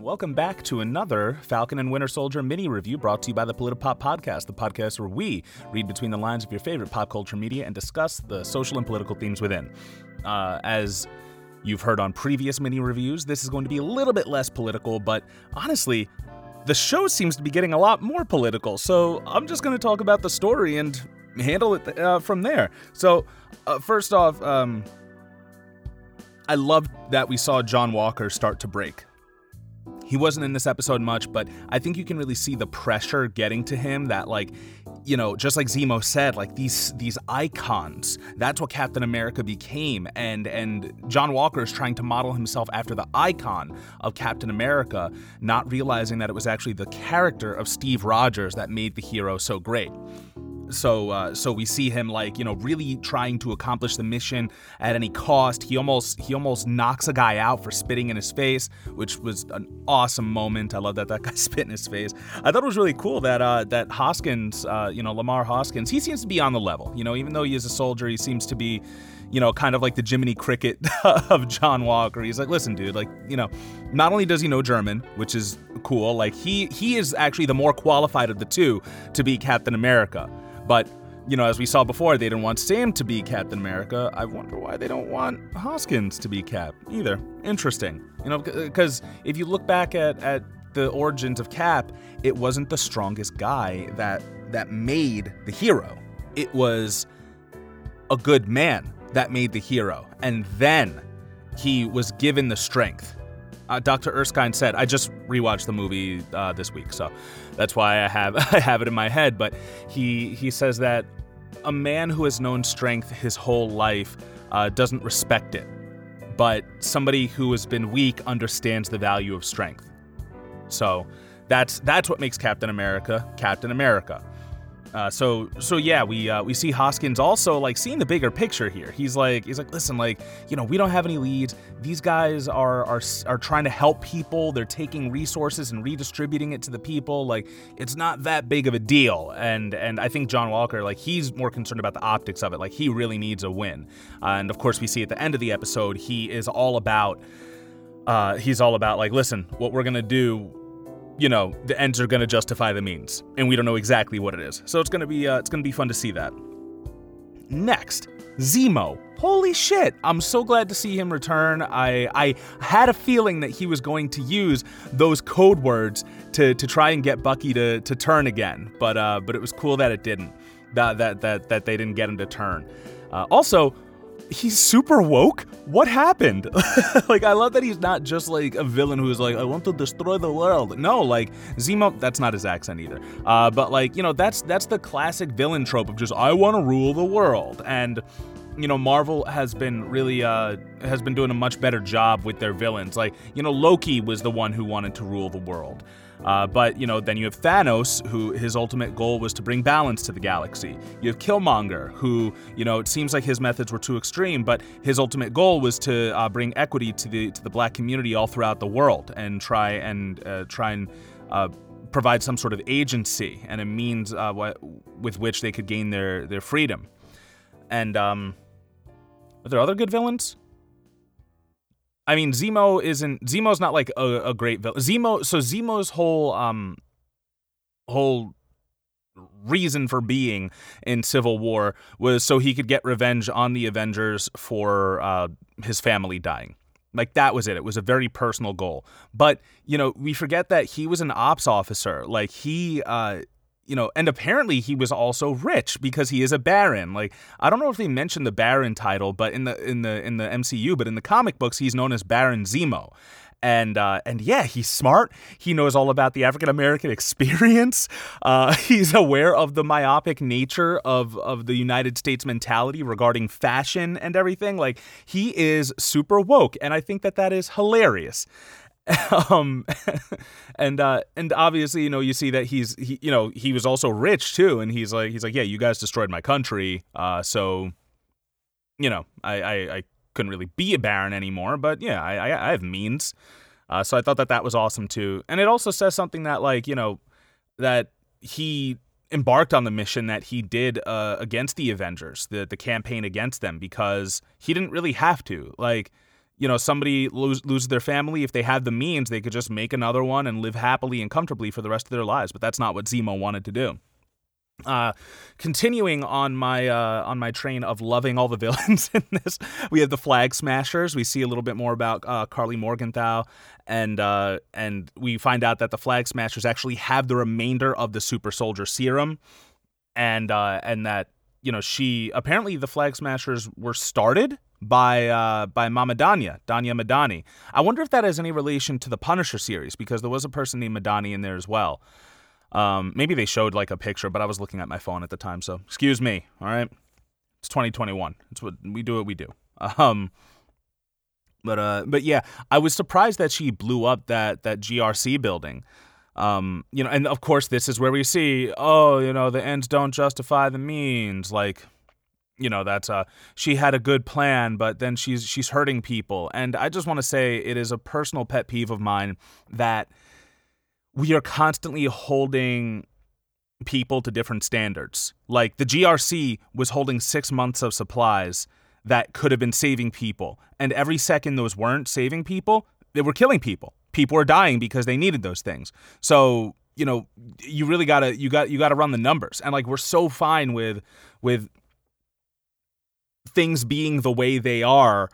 Welcome back to another Falcon and Winter Soldier mini review brought to you by the Politipop Podcast, the podcast where we read between the lines of your favorite pop culture media and discuss the social and political themes within. Uh, as you've heard on previous mini reviews, this is going to be a little bit less political, but honestly, the show seems to be getting a lot more political, so I'm just going to talk about the story and handle it uh, from there. So, uh, first off, um, I love that we saw John Walker start to break. He wasn't in this episode much, but I think you can really see the pressure getting to him that like you know, just like Zemo said, like these these icons, that's what Captain America became. And and John Walker is trying to model himself after the icon of Captain America, not realizing that it was actually the character of Steve Rogers that made the hero so great so uh, so we see him like you know really trying to accomplish the mission at any cost. He almost he almost knocks a guy out for spitting in his face, which was an awesome moment. I love that that guy spit in his face. I thought it was really cool that uh, that Hoskins, uh, you know Lamar Hoskins, he seems to be on the level. You know, even though he is a soldier, he seems to be you know, kind of like the Jiminy Cricket of John Walker. He's like, listen, dude, like, you know, not only does he know German, which is cool, like he he is actually the more qualified of the two to be Captain America. But, you know, as we saw before, they didn't want Sam to be Captain America. I wonder why they don't want Hoskins to be Cap either. Interesting. You know, because uh, if you look back at, at the origins of Cap, it wasn't the strongest guy that that made the hero. It was a good man that made the hero. And then he was given the strength uh, Dr. Erskine said, I just rewatched the movie uh, this week, so that's why I have I have it in my head. But he he says that a man who has known strength his whole life uh, doesn't respect it, but somebody who has been weak understands the value of strength. So that's that's what makes Captain America Captain America. Uh, so so yeah, we uh, we see Hoskins also like seeing the bigger picture here. He's like he's like listen, like you know we don't have any leads. These guys are are are trying to help people. They're taking resources and redistributing it to the people. Like it's not that big of a deal. And and I think John Walker like he's more concerned about the optics of it. Like he really needs a win. Uh, and of course we see at the end of the episode he is all about. Uh, he's all about like listen, what we're gonna do you know, the ends are going to justify the means, and we don't know exactly what it is. So it's going to be uh, it's going to be fun to see that. Next, Zemo. Holy shit! I'm so glad to see him return. I I had a feeling that he was going to use those code words to to try and get Bucky to to turn again, but uh, but it was cool that it didn't. That that that that they didn't get him to turn. Uh, also, he's super woke. What happened? like, I love that he's not just like a villain who's like, I want to destroy the world. No, like Zemo, that's not his accent either. Uh, but like, you know, that's that's the classic villain trope of just I want to rule the world. And you know, Marvel has been really uh, has been doing a much better job with their villains. Like, you know, Loki was the one who wanted to rule the world. Uh, but you know, then you have Thanos, who his ultimate goal was to bring balance to the galaxy. You have Killmonger, who you know it seems like his methods were too extreme, but his ultimate goal was to uh, bring equity to the to the black community all throughout the world and try and uh, try and uh, provide some sort of agency and a means uh, with which they could gain their their freedom. And um, are there other good villains? I mean, Zemo isn't Zemo's not like a, a great villain. Zemo, so Zemo's whole um whole reason for being in Civil War was so he could get revenge on the Avengers for uh, his family dying. Like that was it. It was a very personal goal. But you know, we forget that he was an ops officer. Like he uh, you know, and apparently he was also rich because he is a baron. Like I don't know if they mentioned the baron title, but in the in the in the MCU, but in the comic books, he's known as Baron Zemo. And uh, and yeah, he's smart. He knows all about the African American experience. Uh, he's aware of the myopic nature of of the United States mentality regarding fashion and everything. Like he is super woke, and I think that that is hilarious. um and uh and obviously you know you see that he's he you know he was also rich too and he's like he's like yeah you guys destroyed my country uh so you know i i, I couldn't really be a baron anymore but yeah i i, I have means uh so i thought that that was awesome too and it also says something that like you know that he embarked on the mission that he did uh, against the Avengers, the the campaign against them, because he didn't really have to. Like, you know, somebody lose, loses their family, if they had the means, they could just make another one and live happily and comfortably for the rest of their lives. But that's not what Zemo wanted to do. Uh, continuing on my uh, on my train of loving all the villains in this, we have the Flag Smashers. We see a little bit more about uh, Karli Morgenthau, and uh, and we find out that the Flag Smashers actually have the remainder of the Super Soldier Serum, and uh, and that you know she apparently the Flag Smashers were started by uh, by Mama Donya, Donya Madani. I wonder if that has any relation to the Punisher series because there was a person named Madani in there as well. Um, maybe they showed like a picture, but I was looking at my phone at the time, so excuse me. All right, it's 2021. It's what we do. What we do. Um, but uh, but yeah, I was surprised that she blew up that that GRC building. Um, you know, and of course, this is where we see, oh, you know, the ends don't justify the means. Like, you know that's uh she had a good plan but then she's she's hurting people. And i just want to say it is a personal pet peeve of mine that we are constantly holding people to different standards. Like the grc was holding 6 months of supplies that could have been saving people and every second those weren't saving people they were killing people. People were dying because they needed those things. So you know you really got to you got you got to run the numbers. And like we're so fine with with things being the way they are,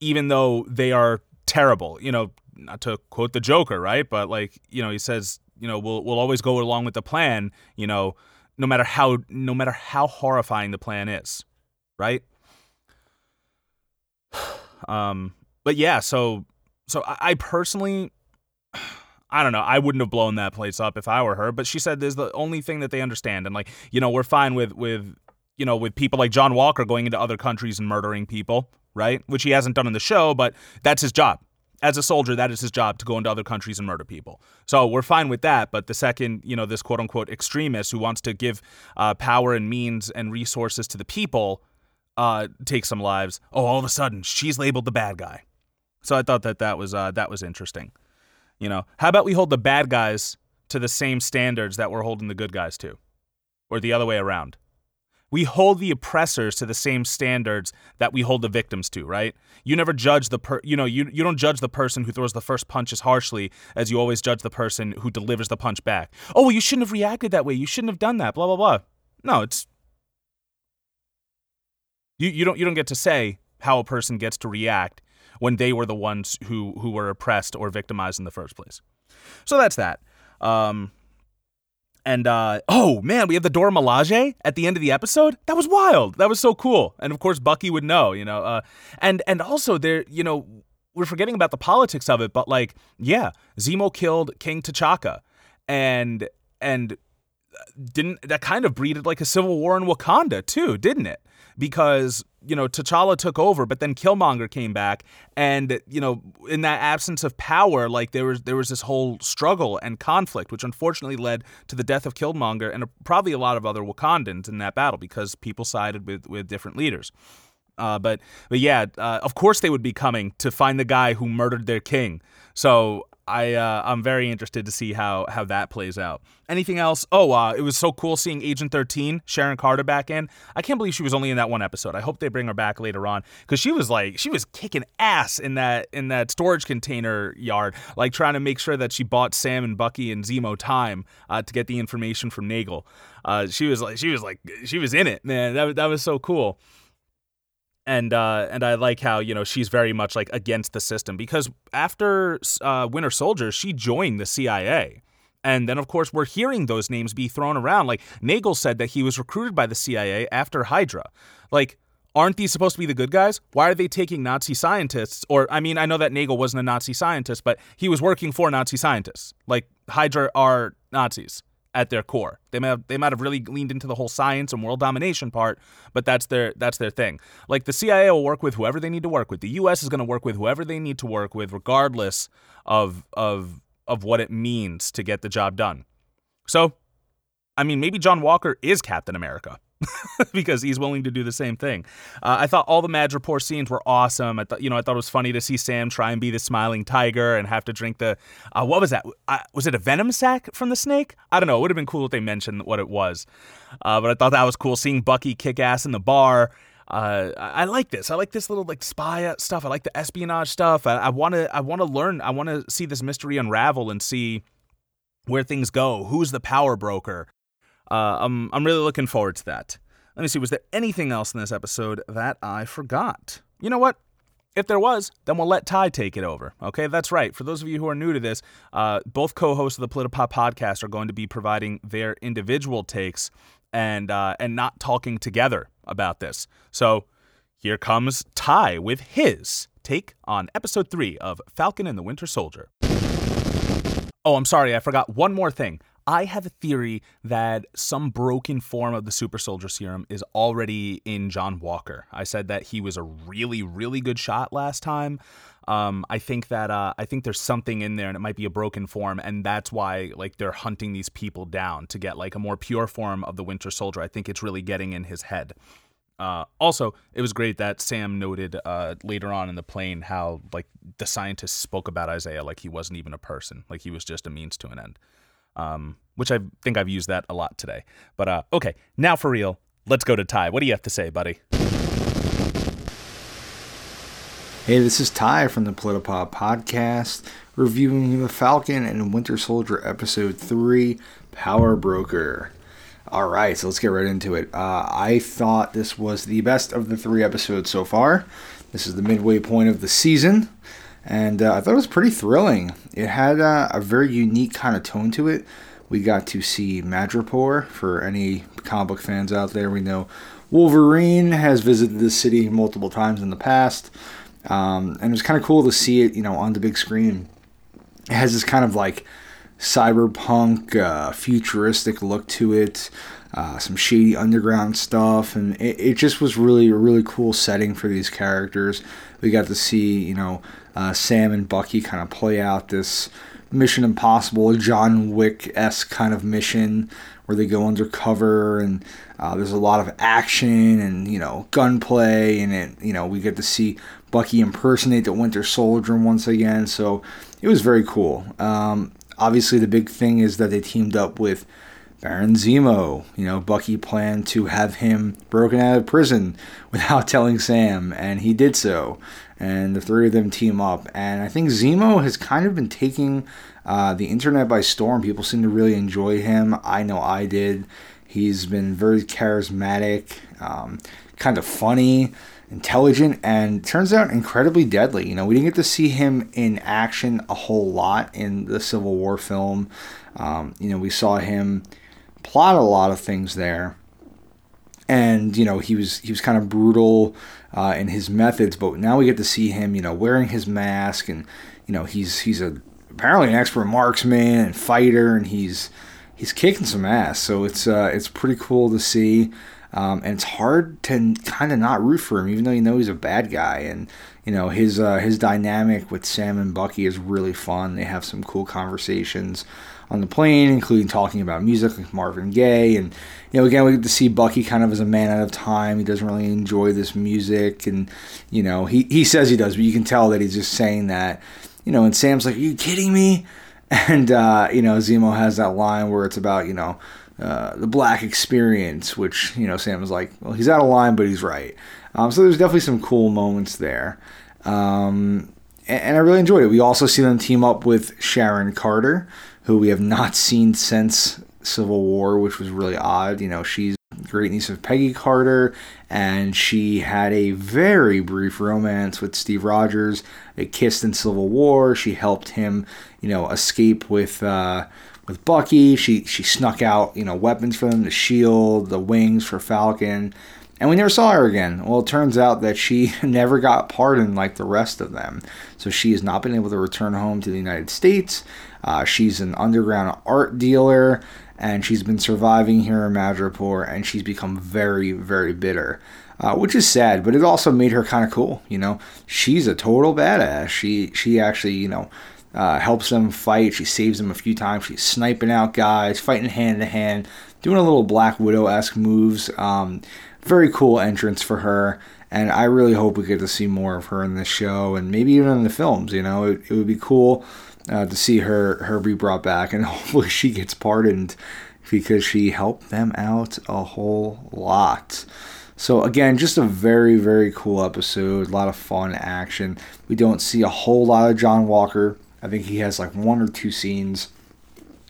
even though they are terrible. You know, not to quote the Joker, right? But like, you know, he says, you know, we'll we'll always go along with the plan, you know, no matter how no matter how horrifying the plan is, right? Um, but yeah, so so I personally I don't know. I wouldn't have blown that place up if I were her, but she said there's the only thing that they understand and like, you know, we're fine with with you know, with people like John Walker going into other countries and murdering people, right? Which he hasn't done in the show, but that's his job. As a soldier, that is his job to go into other countries and murder people. So we're fine with that. But the second, you know, this quote unquote extremist who wants to give uh, power and means and resources to the people uh, take some lives, oh, all of a sudden she's labeled the bad guy. So I thought that that was uh, that was interesting. You know, how about we hold the bad guys to the same standards that we're holding the good guys to, or the other way around? We hold the oppressors to the same standards that we hold the victims to, right? You never judge the per, you know, you you don't judge the person who throws the first punch as harshly as you always judge the person who delivers the punch back. Oh, well, you shouldn't have reacted that way. You shouldn't have done that. Blah blah blah. No, it's you you don't you don't get to say how a person gets to react when they were the ones who who were oppressed or victimized in the first place. So that's that. Um, and uh, oh man, we have the Dora Milaje at the end of the episode. That was wild. That was so cool. And of course, Bucky would know, you know. Uh, and and also there, you know, we're forgetting about the politics of it, but like, yeah, Zemo killed King T'Chaka, and and didn't that kind of breeded like a civil war in Wakanda too, didn't it? Because you know T'Challa took over, but then Killmonger came back, and you know in that absence of power, like there was there was this whole struggle and conflict, which unfortunately led to the death of Killmonger and probably a lot of other Wakandans in that battle because people sided with with different leaders. Uh, but but yeah, uh, of course they would be coming to find the guy who murdered their king. So I uh, I'm very interested to see how how that plays out. Anything else? Oh, uh, it was so cool seeing Agent 13, Sharon Carter back in. I can't believe she was only in that one episode. I hope they bring her back later on because she was like she was kicking ass in that in that storage container yard, like trying to make sure that she bought Sam and Bucky and Zemo time uh, to get the information from Nagel. Uh, she was like she was like she was in it, man. That that was so cool and uh, and I like how you know she's very much like against the system because after uh, Winter Soldier, she joined the CIA. And then, of course, we're hearing those names be thrown around. Like Nagel said that he was recruited by the CIA after Hydra. Like, aren't these supposed to be the good guys? Why are they taking Nazi scientists? Or, I mean, I know that Nagel wasn't a Nazi scientist, but he was working for Nazi scientists. Like, Hydra are Nazis at their core. They might have, they might have really leaned into the whole science and world domination part, but that's their that's their thing. Like the CIA will work with whoever they need to work with. The US is going to work with whoever they need to work with regardless of of of what it means to get the job done. So, I mean, maybe John Walker is Captain America. because he's willing to do the same thing. Uh, I thought all the Madripoor scenes were awesome. I thought, you know, I thought it was funny to see Sam try and be the smiling tiger and have to drink the, uh, what was that? Uh, was it a venom sac from the snake? I don't know. It would have been cool if they mentioned what it was. Uh, but I thought that was cool seeing Bucky kick ass in the bar. uh, I, I like this. I like this little like spy stuff. I like the espionage stuff. I want to I want to learn. I want to see this mystery unravel and see where things go. Who's the power broker? Uh, I'm I'm really looking forward to that. Let me see. Was there anything else in this episode that I forgot? You know what? If there was, then we'll let Ty take it over. Okay, that's right. For those of you who are new to this, uh, both co-hosts of the Politipop podcast are going to be providing their individual takes and uh, and not talking together about this. So here comes Ty with his take on episode three of Falcon and the Winter Soldier. Oh, I'm sorry, I forgot one more thing. I have a theory that some broken form of the super soldier serum is already in John Walker. I said that he was a really, really good shot last time. Um, I think that uh, I think there's something in there, and it might be a broken form, and that's why like they're hunting these people down to get like a more pure form of the Winter Soldier. I think it's really getting in his head. Uh, also, it was great that Sam noted uh, later on in the plane how like the scientists spoke about Isaiah like he wasn't even a person, like he was just a means to an end. Um, which I think I've used that a lot today. But uh, okay, now for real, let's go to Ty. What do you have to say, buddy? Hey, this is Ty from the Politipop podcast, reviewing the Falcon and Winter Soldier episode 3 Power Broker. All right, so let's get right into it. Uh, I thought this was the best of the three episodes so far. This is the midway point of the season, and uh, I thought it was pretty thrilling. It had uh, a very unique kind of tone to it. We got to see Madripoor. For any comic book fans out there, we know Wolverine has visited this city multiple times in the past, um, and it was kind of cool to see it, you know, on the big screen. It has this kind of like cyberpunk, uh, futuristic look to it. Uh, some shady underground stuff, and it, it, just was really a really cool setting for these characters. We got to see, you know, uh, Sam and Bucky kind of play out this Mission Impossible, John Wick esque kind of mission where they go undercover, and uh, there's a lot of action and you know gunplay, and it you know we get to see Bucky impersonate the Winter Soldier once again. So it was very cool. Um, obviously the big thing is that they teamed up with Baron Zemo. You know, Bucky planned to have him broken out of prison without telling Sam, and he did so. And the three of them team up. And I think Zemo has kind of been taking uh, the internet by storm. People seem to really enjoy him. I know I did. He's been very charismatic, um, kind of funny intelligent, and turns out incredibly deadly. You know, we didn't get to see him in action a whole lot in the Civil War film. Um, you know, we saw him plot a lot of things there, and you know, he was he was kind of brutal uh, in his methods. But now we get to see him, you know, wearing his mask, and you know, he's he's a apparently an expert marksman and fighter, and he's he's kicking some ass. So it's uh, it's pretty cool to see. Um, and it's hard to kind of not root for him, even though you know he's a bad guy. And you know his uh, his dynamic with Sam and Bucky is really fun. They have some cool conversations on the plane, including talking about music like Marvin Gaye. And you know, again, we get to see Bucky kind of as a man out of time. He doesn't really enjoy this music, and you know, he he says he does, but you can tell that he's just saying that. You know, and Sam's like, "Are you kidding me?" And uh, you know, Zemo has that line where it's about you know uh, the black experience, which you know Sam was like, well, he's out of line, but he's right. Um, so there's definitely some cool moments there, um, and, I really enjoyed it. We also see them team up with Sharon Carter, who we have not seen since Civil War, which was really odd. You know, she's great niece of Peggy Carter, and she had a very brief romance with Steve Rogers. They kissed in Civil War. She helped him, you know, escape with. Uh, with Bucky. She she snuck out you know weapons for them, the shield, the wings for Falcon, and we never saw her again. Well, it turns out that she never got pardoned like the rest of them, so she has not been able to return home to the United States. Uh, she's an underground art dealer. And she's been surviving here in Madripoor, and she's become very, very bitter. Uh, which is sad, but it also made her kind of cool. You know, she's a total badass. She she actually you know uh, helps them fight. She saves them a few times. She's sniping out guys, fighting hand to hand, doing a little Black Widow esque moves. Um, very cool entrance for her. And I really hope we get to see more of her in the show and maybe even in the films. You know, it, it would be cool uh, to see her her be brought back, and hopefully she gets pardoned because she helped them out a whole lot. So again, just a very very cool episode. A lot of fun action. We don't see a whole lot of John Walker. I think he has like one or two scenes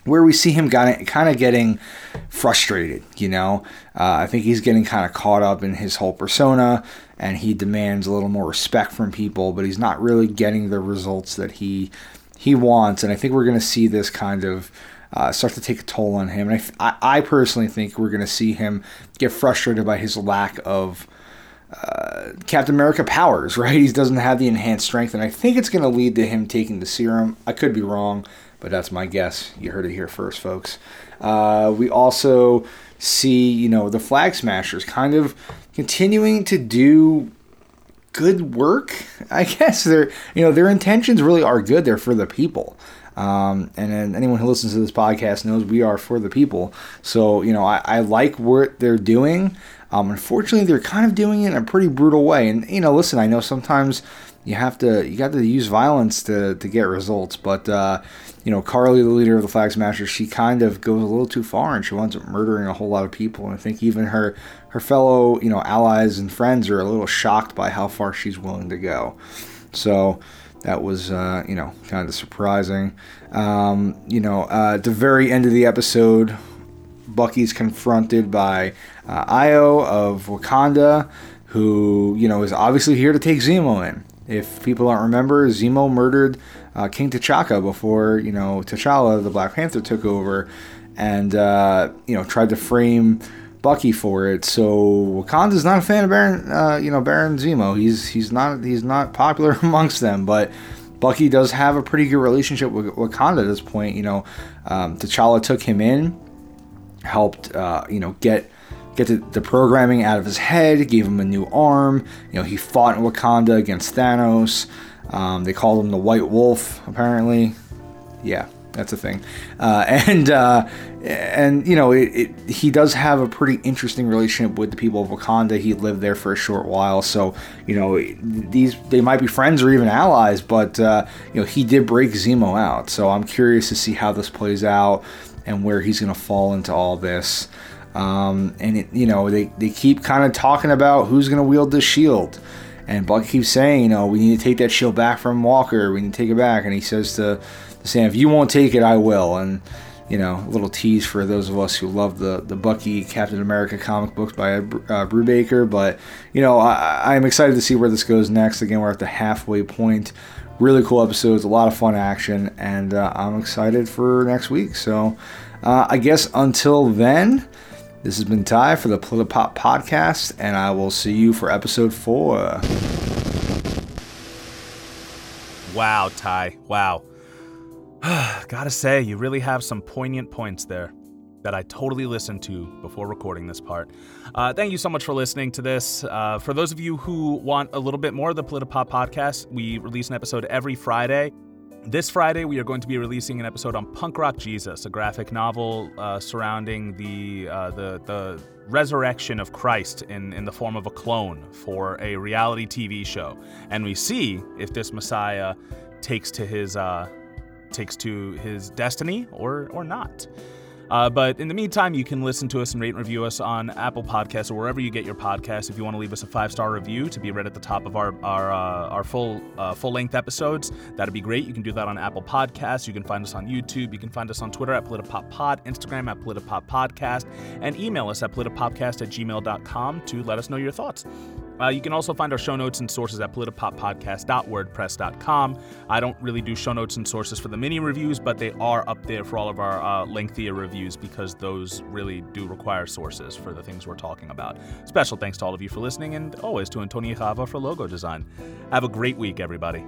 where we see him kind of getting frustrated. You know, uh, I think he's getting kind of caught up in his whole persona, and he demands a little more respect from people, but he's not really getting the results that he he wants. And I think we're going to see this kind of. Uh, start to take a toll on him. And I, I, personally think we're going to see him get frustrated by his lack of uh, Captain America powers, right? He doesn't have the enhanced strength, and I think it's going to lead to him taking the serum. I could be wrong but that's my guess. You heard it here first, folks. Uh, we also see, you know, the Flag Smashers kind of continuing to do good work. I guess their, you know, their intentions really are good. They're for the people. Um, and anyone who listens to this podcast knows we are for the people. So, you know, I, I like what they're doing. Um, unfortunately, they're kind of doing it in a pretty brutal way. And, you know, listen, I know sometimes you have to, you got to use violence to, to get results, but, uh, you know, Karli the leader of the Flag Smashers, she kind of goes a little too far and she winds up murdering a whole lot of people. And I think even her her fellow, you know, allies and friends are a little shocked by how far she's willing to go. So that was, uh, you know, kind of surprising. Um, you know, uh, at the very end of the episode, Bucky's confronted by uh, Ayo of Wakanda, who, you know, is obviously here to take Zemo in. If people don't remember, Zemo murdered uh, King T'Chaka before you know T'Challa, the Black Panther, took over, and uh, you know tried to frame Bucky for it. So Wakanda's not a fan of Baron, uh, you know Baron Zemo. He's he's not he's not popular amongst them, but. Bucky does have a pretty good relationship with Wakanda at this point. You know, um, T'Challa took him in, helped uh, you know get get the, the, programming out of his head, gave him a new arm. You know, he fought in Wakanda against Thanos. Um, they called him the White Wolf, apparently. Yeah, that's a thing. Uh, and uh, and you know, it, it, he does have a pretty interesting relationship with the people of Wakanda. He lived there for a short while, so you know, these they might be friends or even allies. But uh, you know, he did break Zemo out, so I'm curious to see how this plays out and where he's going to fall into all this. Um, and it, you know, they, they keep kind of talking about who's going to wield the shield. And Buck keeps saying, you know, we need to take that shield back from Walker. We need to take it back. And he says to, Sam, if you won't take it, I will. And, you know, a little tease for those of us who love the, the Bucky Captain America comic books by uh, Brubaker. But, you know, I, I'm excited to see where this goes next. Again, we're at the halfway point. Really cool episodes, a lot of fun action. And uh, I'm excited for next week. So uh, I guess until then, this has been Ty for the Politipop podcast, and I will see you for episode four. Wow, Ty. Wow. Gotta say, you really have some poignant points there that I totally listened to before recording this part. Uh, thank you so much for listening to this. Uh, for those of you who want a little bit more of the Politipop podcast, we release an episode every Friday. This Friday, we are going to be releasing an episode on Punk Rock Jesus, a graphic novel uh, surrounding the, uh, the the resurrection of Christ in, in the form of a clone for a reality TV show, and we see if this Messiah takes to his uh, takes to his destiny or or not. Uh, but in the meantime, you can listen to us and rate and review us on Apple Podcasts or wherever you get your podcasts. If you want to leave us a five star review to be read at the top of our our, uh, our full uh, full length episodes, that'd be great. You can do that on Apple Podcasts. You can find us on YouTube. You can find us on Twitter at PolitiPopPod, Instagram at PolitiPopPodcast, and email us at PolitiPopcast at gmail.com to let us know your thoughts. Uh, you can also find our show notes and sources at politipoppodcast.wordpress.com. I don't really do show notes and sources for the mini reviews, but they are up there for all of our uh, lengthier reviews because those really do require sources for the things we're talking about. Special thanks to all of you for listening, and always to Antonia Chava for logo design. Have a great week, everybody.